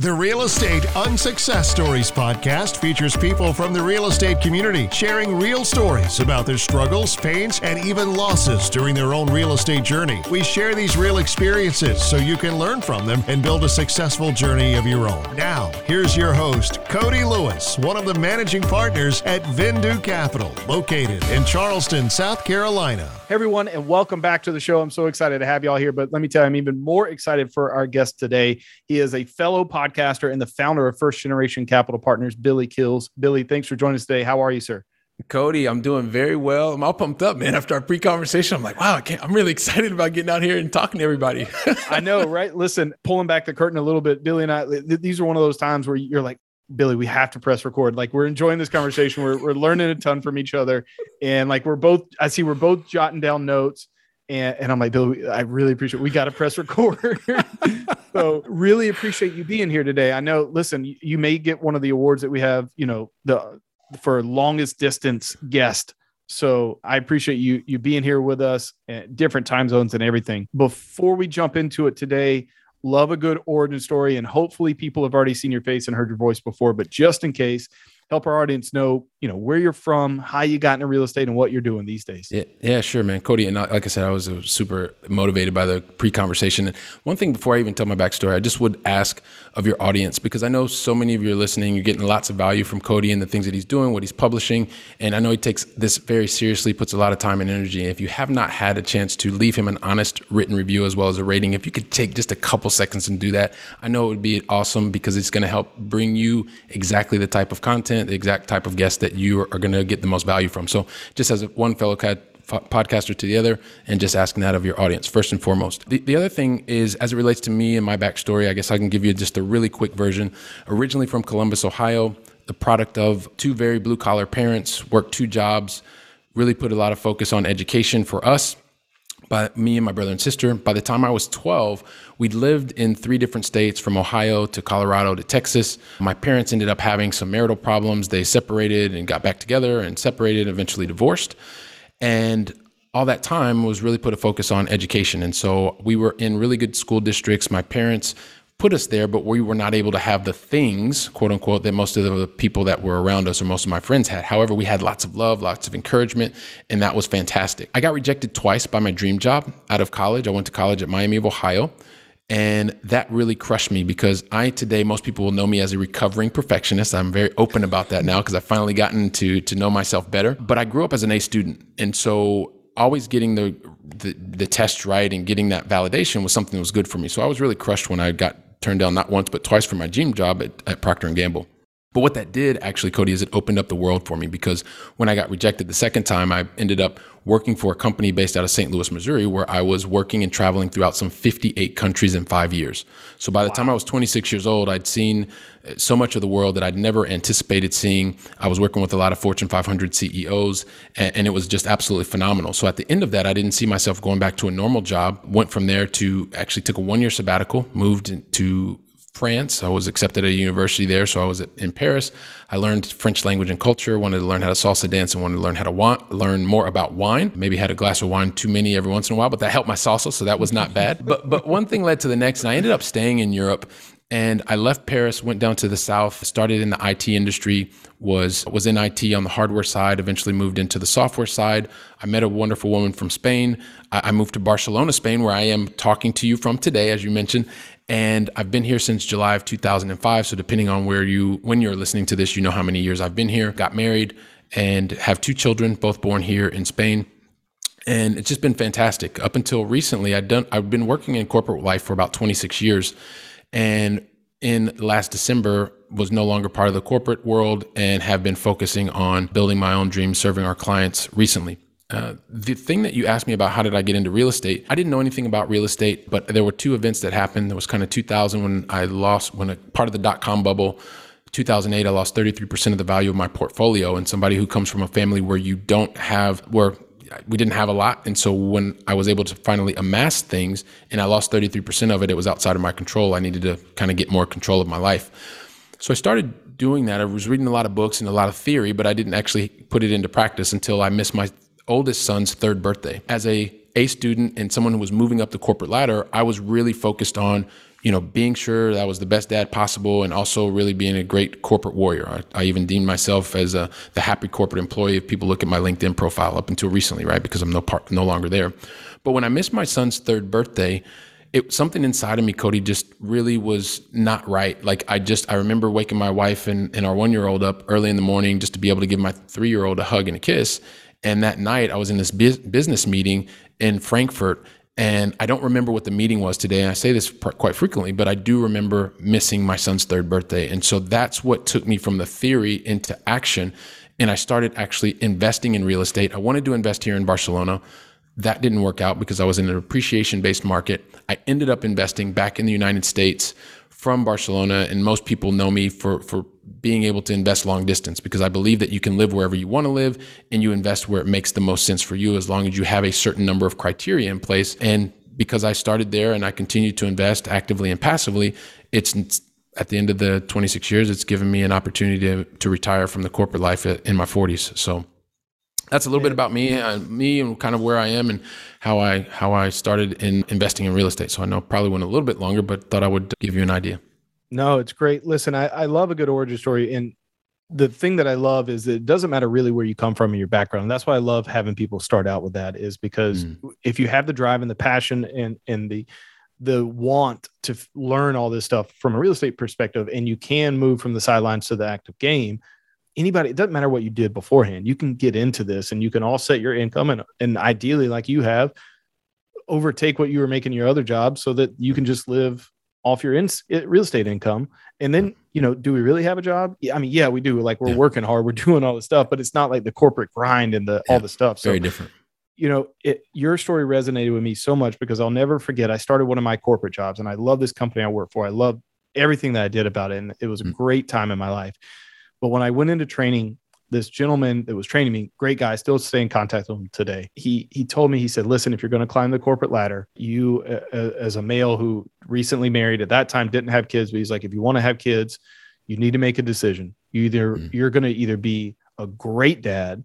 The Real Estate Unsuccess Stories podcast features people from the real estate community sharing real stories about their struggles, pains, and even losses during their own real estate journey. We share these real experiences so you can learn from them and build a successful journey of your own. Now, here's your host, Cody Lewis, one of the managing partners at Vindu Capital, located in Charleston, South Carolina. Hey everyone, and welcome back to the show. I'm so excited to have y'all here, but let me tell you, I'm even more excited for our guest today. He is a fellow podcaster and the founder of First Generation Capital Partners, Billy Keels. Billy, thanks for joining us today. How are you, sir? Cody, I'm doing very well. I'm all pumped up, man. After our pre-conversation, I'm like, wow, I am really excited about getting out here and talking to everybody. I know, right? Listen, pulling back the curtain a little bit, Billy and I, these are one of those times where you're like, Billy, we have to press record. Like we're enjoying this conversation. We're, we're learning a ton from each other. And like we're both, I see we're both jotting down notes. And, and I'm like, Billy, I really appreciate we got to press record. so really appreciate you being here today. I know, listen, you, you may get one of the awards that we have, you know, the for longest distance guest. So I appreciate you you being here with us at different time zones and everything. Before we jump into it today, love a good origin story and hopefully people have already seen your face and heard your voice before but just in case help our audience know, you know, where you're from, how you got into real estate, and what you're doing these days. Yeah, yeah, sure, man, Cody. And like I said, I was uh, super motivated by the pre-conversation. And one thing before I even tell my backstory, I just would ask of your audience because I know so many of you are listening. You're getting lots of value from Cody and the things that he's doing, what he's publishing, and I know he takes this very seriously, puts a lot of time and energy. If you have not had a chance to leave him an honest written review as well as a rating, if you could take just a couple seconds and do that, I know it would be awesome because it's going to help bring you exactly the type of content the exact type of guest that you are going to get the most value from. So, just as one fellow cat podcaster to the other and just asking that of your audience first and foremost. The, the other thing is, as it relates to me and my backstory, I guess I can give you just a really quick version. Originally from Columbus, Ohio, the product of two very blue collar parents, worked two jobs, really put a lot of focus on education for us by me and my brother and sister. By the time I was 12, we'd lived in three different states from Ohio to Colorado to Texas. My parents ended up having some marital problems. They separated and got back together and separated, eventually divorced. And all that time was really put a focus on education. And so we were in really good school districts. My parents put us there, but we were not able to have the things, quote unquote, that most of the people that were around us or most of my friends had. However, we had lots of love, lots of encouragement, and that was fantastic. I got rejected twice by my dream job out of college. I went to college at Miami of Ohio. And that really crushed me because I today, most people will know me as a recovering perfectionist. I'm very open about that now because I've finally gotten to to know myself better. But I grew up as an A student. And so always getting the, the, the test right and getting that validation was something that was good for me. So I was really crushed when I got turned down not once but twice for my dream job at, at Procter and Gamble. But what that did actually, Cody, is it opened up the world for me because when I got rejected the second time, I ended up working for a company based out of St. Louis, Missouri, where I was working and traveling throughout some 58 countries in five years. So by the wow. time I was 26 years old, I'd seen uh, so much of the world that I'd never anticipated seeing. I was working with a lot of Fortune 500 CEOs, and, and it was just absolutely phenomenal. So at the end of that, I didn't see myself going back to a normal job. Went from there to actually took a one year sabbatical, moved to France. I was accepted at a university there, so I was in Paris. I learned French language and culture. Wanted to learn how to salsa dance and wanted to learn how to wa- learn more about wine. Maybe had a glass of wine too many every once in a while, but that helped my salsa, so that was not bad. but but one thing led to the next, and I ended up staying in Europe. And I left Paris, went down to the south, started in the IT industry, was was in IT on the hardware side, eventually moved into the software side. I met a wonderful woman from Spain. I, I moved to Barcelona, Spain, where I am talking to you from today, as you mentioned and I've been here since July of 2005. So depending on where you, when you're listening to this, you know how many years I've been here. Got married and have two children, both born here in Spain. And it's just been fantastic. Up until recently, I'd done, I've been working in corporate life for about 26 years, and in last December was no longer part of the corporate world and have been focusing on building my own dreams, serving our clients recently. Uh, the thing that you asked me about how did I get into real estate, I didn't know anything about real estate, but there were two events that happened. There was kind of 2000 when I lost, when a part of the dot com bubble, 2008, I lost 33% of the value of my portfolio. And somebody who comes from a family where you don't have, where we didn't have a lot. And so when I was able to finally amass things and I lost 33% of it, it was outside of my control. I needed to kind of get more control of my life. So I started doing that. I was reading a lot of books and a lot of theory, but I didn't actually put it into practice until I missed my oldest son's third birthday. As a A student and someone who was moving up the corporate ladder, I was really focused on you know, being sure that I was the best dad possible and also really being a great corporate warrior. I, I even deemed myself as a, the happy corporate employee if people look at my LinkedIn profile up until recently, right? Because I'm no part, no longer there. But when I missed my son's third birthday, it something inside of me, Cody, just really was not right. Like I just I remember waking my wife and, and our one year old up early in the morning just to be able to give my three year old a hug and a kiss. And that night I was in this business meeting in Frankfurt and I don't remember what the meeting was today. And I say this quite frequently, but I do remember missing my son's third birthday. And so that's what took me from the theory into action. And I started actually investing in real estate. I wanted to invest here in Barcelona. That didn't work out because I was in an appreciation based market. I ended up investing back in the United States from Barcelona, and most people know me for for being able to invest long distance because I believe that you can live wherever you want to live and you invest where it makes the most sense for you as long as you have a certain number of criteria in place. And because I started there and I continue to invest actively and passively, it's at the end of the 26 years, it's given me an opportunity to, to retire from the corporate life in my 40s. So that's a little bit about me, uh, me, and kind of where I am and how I how I started in investing in real estate. So I know probably went a little bit longer, but thought I would give you an idea. No, it's great. Listen, I, I love a good origin story, and the thing that I love is it doesn't matter really where you come from in your background. That's why I love having people start out with that is because mm. if you have the drive and the passion and and the the want to f- learn all this stuff from a real estate perspective, and you can move from the sidelines to the active game, anybody, it doesn't matter what you did beforehand. You can get into this and you can all set your income and, and ideally, like you have, overtake what you were making your other job so that you can just live off your in, real estate income. And then, you know, do we really have a job? Yeah, I mean, yeah, we do. Like we're yeah. working hard, we're doing all the stuff, but it's not like the corporate grind and the yeah, all the stuff. So, very different. You know, it, your story resonated with me so much because I'll never forget. I started one of my corporate jobs, and I love this company I work for. I love everything that I did about it, and it was a mm. great time in my life. But when I went into training, this gentleman that was training me, great guy, still stay in contact with him today. He he told me he said, "Listen, if you're going to climb the corporate ladder, you uh, as a male who recently married at that time didn't have kids, but he's like, if you want to have kids, you need to make a decision. You either mm-hmm. you're going to either be a great dad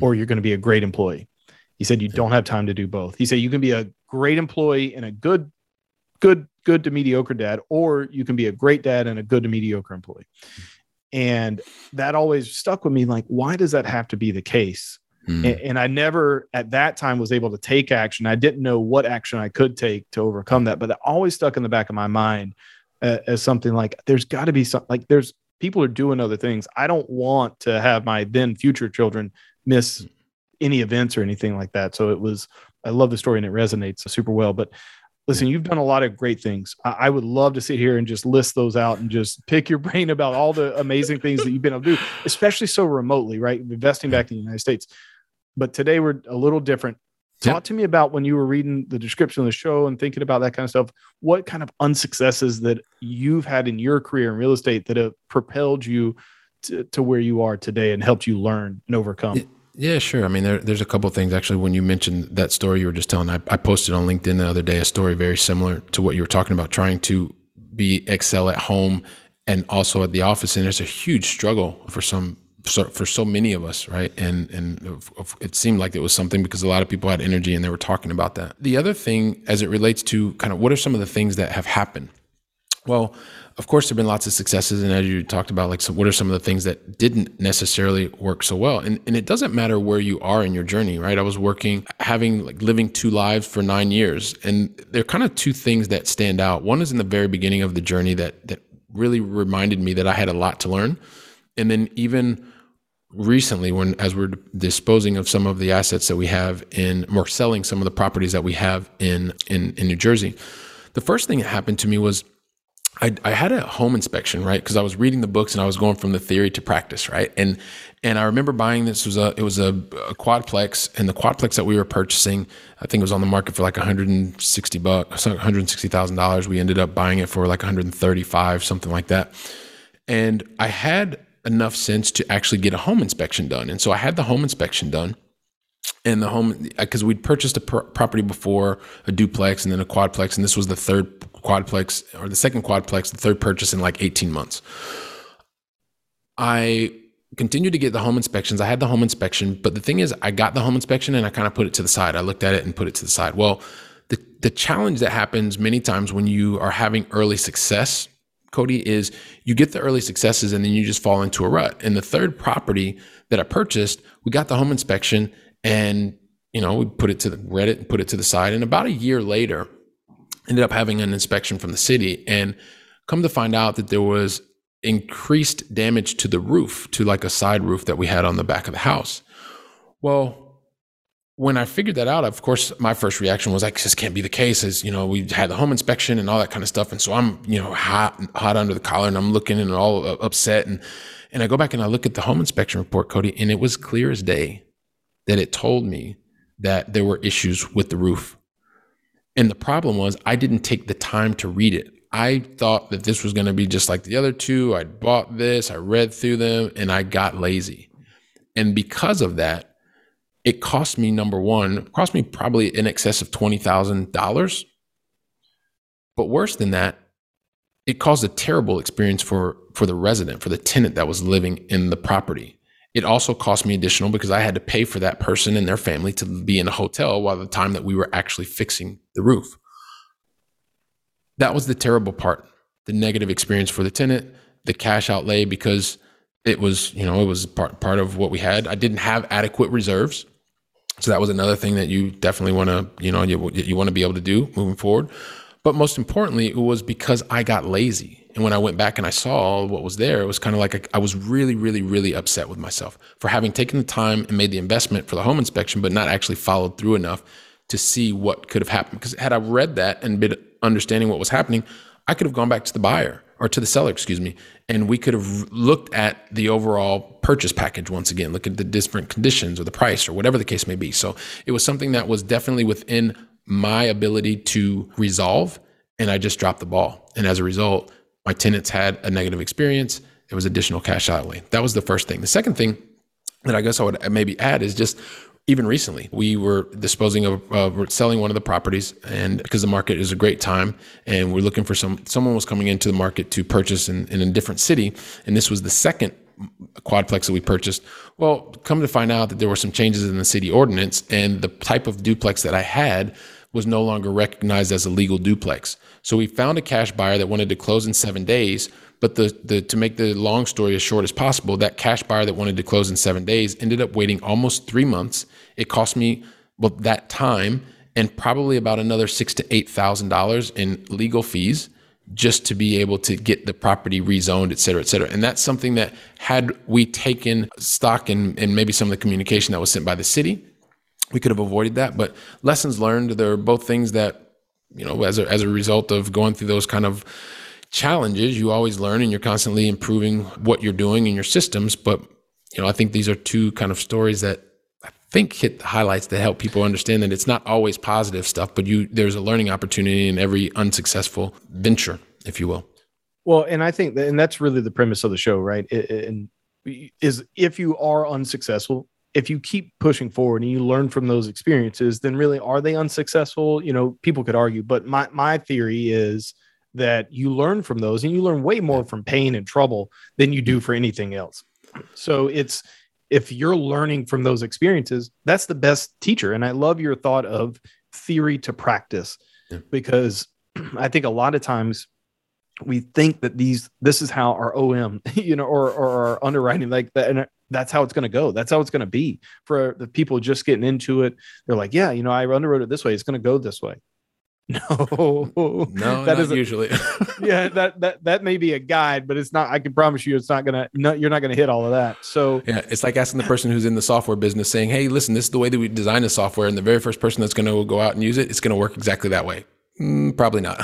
or you're going to be a great employee." He said, "You don't have time to do both." He said, "You can be a great employee and a good good good to mediocre dad or you can be a great dad and a good to mediocre employee." And that always stuck with me like, why does that have to be the case? Mm. And, and, I never at that time was able to take action. I didn't know what action I could take to overcome that, but that always stuck in the back of my mind uh, as something like there's got to be something like there's people are doing other things. I don't want to have my then future children miss any events or anything like that. So it was, I love the story and it resonates super well. But listen, you've done a lot of great things. I, I, would love to sit here and just list those out and just pick your brain about all the amazing things that you've been able to do, especially so remotely, right? Investing back in the United States. But today we're a little different. Talk yep. to me about when you were reading the description of the show and thinking about that kind of stuff. What kind of unsuccesses that you've had in your career in real estate that have propelled you to, to where you are today and helped you learn and overcome? It, yeah, sure. I mean, there, there's a couple things actually. When you mentioned that story you were just telling, I, I posted on LinkedIn the other day a story very similar to what you were talking about, trying to be excel at home and also at the office. And it's a huge struggle for some for so many of us, right? And and it seemed like it was something because a lot of people had energy and they were talking about that. The other thing, as it relates to kind of what are some of the things that have happened? Well, of course, there have been lots of successes, and as you talked about, like, so what are some of the things that didn't necessarily work so well? And and it doesn't matter where you are in your journey, right? I was working, having like living two lives for nine years, and there are kind of two things that stand out. One is in the very beginning of the journey that that really reminded me that I had a lot to learn, and then even recently when as we're disposing of some of the assets that we have in or selling some of the properties that we have in in, in New Jersey the first thing that happened to me was I, I had a home inspection, right? Because I was reading the books and I was going from the theory to practice, right? And and I remember buying this was a it was a, a quadplex, and the quadplex that we were purchasing, I think it was on the market for like 160 bucks, 160 thousand dollars. We ended up buying it for like 135, something like that. And I had enough sense to actually get a home inspection done, and so I had the home inspection done and the home because we'd purchased a property before a duplex and then a quadplex and this was the third quadplex or the second quadplex, the third purchase in like 18 months. I continued to get the home inspections. I had the home inspection, but the thing is, I got the home inspection and I kind of put it to the side. I looked at it and put it to the side. Well, the, the challenge that happens many times when you are having early success, Cody, is you get the early successes and then you just fall into a rut. And the third property that I purchased, we got the home inspection and you know, we put it to the read it and put it to the side. And about a year later, ended up having an inspection from the city and come to find out that there was increased damage to the roof, to like a side roof that we had on the back of the house. Well, when I figured that out, of course, my first reaction was like, this can't be the case. As you know, we had the home inspection and all that kind of stuff, and so I'm, you know, hot, hot under the collar, and I'm looking and all uh, upset, and and I go back and I look at the home inspection report, Cody, and it was clear as day that it told me that there were issues with the roof. And the problem was I didn't take the time to read it. I thought that this was going to be just like the other two. I bought this, I read through them, and I got lazy. And because of that, it cost me number one, cost me probably in excess of $20,000. But worse than that, it caused a terrible experience for, for the resident, for the tenant that was living in the property. It also cost me additional because I had to pay for that person and their family to be in a hotel while the time that we were actually fixing the roof. That was the terrible part. The negative experience for the tenant, the cash outlay because it was, you know, it was part part of what we had. I didn't have adequate reserves. So that was another thing that you definitely want to, you know, you, you want to be able to do moving forward. But most importantly, it was because I got lazy. And when I went back and I saw what was there, it was kind of like I was really, really, really upset with myself for having taken the time and made the investment for the home inspection, but not actually followed through enough to see what could have happened. Because had I read that and been understanding what was happening, I could have gone back to the buyer or to the seller, excuse me, and we could have looked at the overall purchase package once again, look at the different conditions or the price or whatever the case may be. So it was something that was definitely within my ability to resolve, and I just dropped the ball. And as a result, my tenants had a negative experience. It was additional cash outlay. That was the first thing. The second thing that I guess I would maybe add is just even recently we were disposing of selling one of the properties and because the market is a great time and we're looking for some someone was coming into the market to purchase in, in a different city and this was the second quadplex that we purchased well come to find out that there were some changes in the city ordinance and the type of duplex that i had was no longer recognized as a legal duplex. So we found a cash buyer that wanted to close in seven days. But the, the to make the long story as short as possible, that cash buyer that wanted to close in seven days ended up waiting almost three months. It cost me well that time and probably about another six to eight thousand dollars in legal fees just to be able to get the property rezoned, et cetera, et cetera. And that's something that had we taken stock in, in maybe some of the communication that was sent by the city, we could have avoided that. But lessons learned, there are both things that, you know, as a, as a result of going through those kind of challenges, you always learn and you're constantly improving what you're doing in your systems. But, you know, I think these are two kind of stories that think hit the highlights that help people understand that it's not always positive stuff, but you there's a learning opportunity in every unsuccessful venture, if you will. Well, and I think that, and that's really the premise of the show, right? And is if you are unsuccessful, if you keep pushing forward and you learn from those experiences, then really are they unsuccessful? You know, people could argue, but my my theory is that you learn from those and you learn way more from pain and trouble than you do for anything else. So it's if you're learning from those experiences, that's the best teacher. And I love your thought of theory to practice yeah. because I think a lot of times we think that these this is how our OM, you know, or or our underwriting like that, and that's how it's going to go. That's how it's going to be for the people just getting into it. They're like, yeah, you know, I underwrote it this way. It's going to go this way. No, no, that isn't usually. yeah, that that that may be a guide, but it's not. I can promise you, it's not gonna. No, you're not gonna hit all of that. So yeah, it's like asking the person who's in the software business saying, "Hey, listen, this is the way that we design the software, and the very first person that's to go out and use it, it's to work exactly that way." Mm, probably not.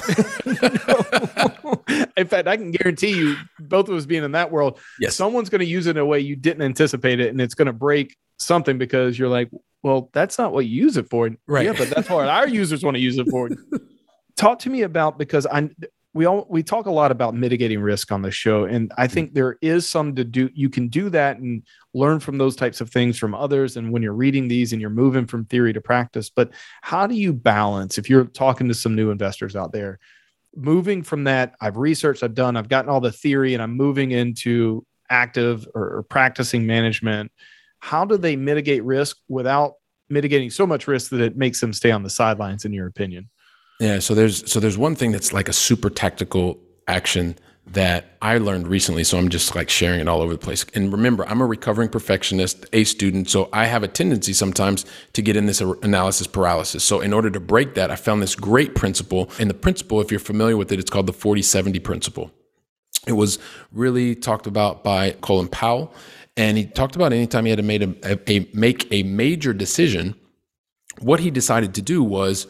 in fact, I can guarantee you, both of us being in that world, yes. someone's going to use it in a way you didn't anticipate it, and it's going to break something because you're like, well, that's not what you use it for. Right. Yeah, but that's what our users want to use it for. Talk to me about because I we all we talk a lot about mitigating risk on the show and i mm-hmm. think there is some to do you can do that and learn from those types of things from others and when you're reading these and you're moving from theory to practice. But how do you balance if you're talking to some new investors out there moving from that i've researched i've done i've gotten all the theory and i'm moving into active or, or practicing management how do they mitigate risk without mitigating so much risk that it makes them stay on the sidelines in your opinion Yeah. So there's so there's one thing that's like a super tactical action that I learned recently. So I'm just like sharing it all over the place. And remember, I'm a recovering perfectionist, a student. So I have a tendency sometimes to get in this analysis paralysis. So in order to break that, I found this great principle. And the principle, if you're familiar with it, it's called the 40 70 principle. It was really talked about by Colin Powell. And he talked about anytime he had to make a, a, make a major decision, what he decided to do was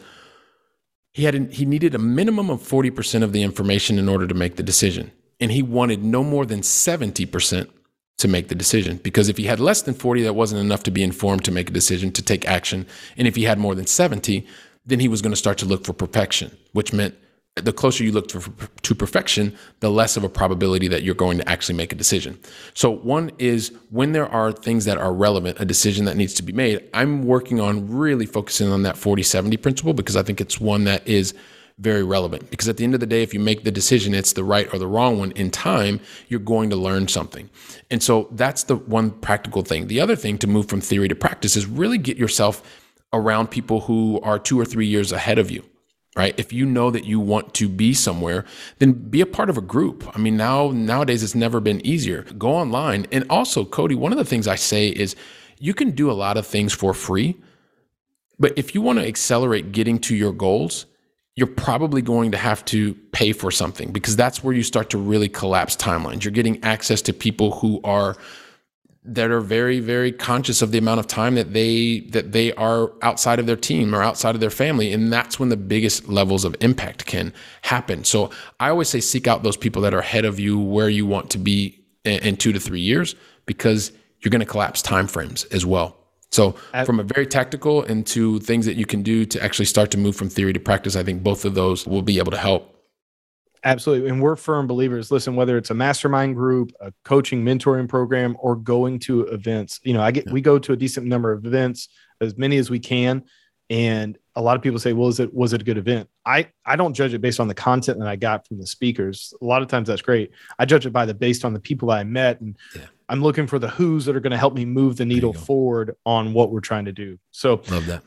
he had he needed a minimum of 40% of the information in order to make the decision. And he wanted no more than 70% to make the decision. Because if he had less than 40 that wasn't enough to be informed to make a decision to take action. And if he had more than 70 then he was going to start to look for perfection which meant the closer you look to, to perfection, the less of a probability that you're going to actually make a decision. So, one is when there are things that are relevant, a decision that needs to be made, I'm working on really focusing on that 40 70 principle because I think it's one that is very relevant. Because at the end of the day, if you make the decision, it's the right or the wrong one in time, you're going to learn something. And so, that's the one practical thing. The other thing to move from theory to practice is really get yourself around people who are two or three years ahead of you right? If you know that you want to be somewhere then be a part of a group. I mean now nowadays it's never been easier. Go online. And also cody one of the things i say is you can do a lot of things for free but if you want to accelerate getting to your goals you're probably going to have to pay for something because that's where you start to really collapse timelines. You're getting access to people who are that are very very conscious of the amount of time that they that they are outside of their team or outside of their family. And that's when the biggest levels of impact can happen. So i always say seek out those people that are ahead of you where you want to be in, in 2 to 3 years because you're going to collapse time frames as well. So from a very tactical into things that you can do to actually start to move from theory to practice i think both of those will be able to help Absolutely. And we're firm believers. Listen, whether it's a mastermind group, a coaching mentoring program, or going to events, you know, I get yeah. we go to a decent number of events, as many as we can. And a lot of people say, well, is it was it a good event? I I don't judge it based on the content that I got from the speakers. A lot of times that's great. I judge it by the based on the people I met and yeah. I'm looking for the who's that are going to help me move the needle forward on what we're trying to do. So love that.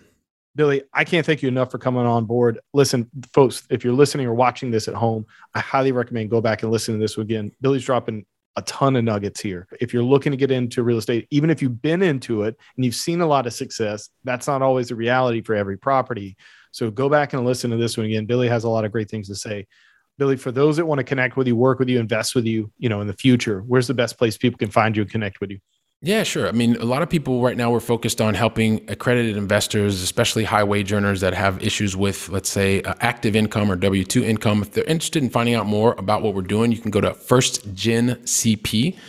Billy, I can't thank you enough for coming on board. Listen, folks, if you're listening or watching this at home, I highly recommend go back and listen to this again. Billy's dropping a ton of nuggets here. If you're looking to get into real estate, even if you've been into it and you've seen a lot of success, that's not always a reality for every property. So go back and listen to this one again. Billy has a lot of great things to say. Billy, for those that want to connect with you, work with you, invest with you, you know, in the future, where's the best place people can find you and connect with you? Yeah, sure. I mean, a lot of people right now we're focused on helping accredited investors, especially high wage earners that have issues with, let's say, uh, active income or W 2 income. If they're interested in finding out more about what we're doing, you can go to firstgencp.com dot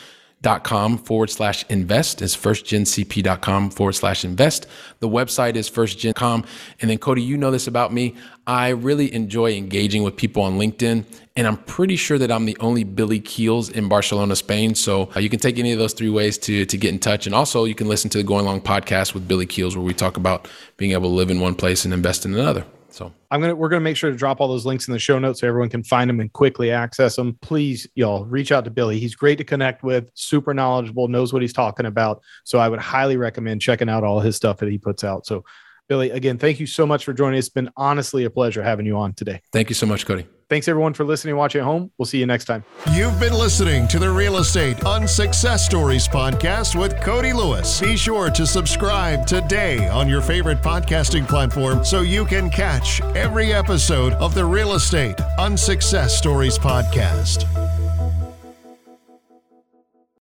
com forward slash invest is firstgencp.com forward slash invest. The website is firstgen.com. And then Cody, you know this about me. I really enjoy engaging with people on LinkedIn. And I'm pretty sure that I'm the only Billy Keels in Barcelona, Spain. So uh, you can take any of those three ways to, to get in touch. And also you can listen to the Going Long podcast with Billy Keels, where we talk about being able to live in one place and invest in another. So I'm gonna we're gonna make sure to drop all those links in the show notes so everyone can find them and quickly access them. Please, y'all, reach out to Billy. He's great to connect with, super knowledgeable, knows what he's talking about. So I would highly recommend checking out all his stuff that he puts out. So Billy, again, thank you so much for joining. It's been honestly a pleasure having you on today. Thank you so much, Cody. Thanks everyone for listening and watching at home. We'll see you next time. You've been listening to the Real Estate Unsuccess Stories podcast with Cody Lewis. Be sure to subscribe today on your favorite podcasting platform so you can catch every episode of the Real Estate Unsuccess Stories podcast.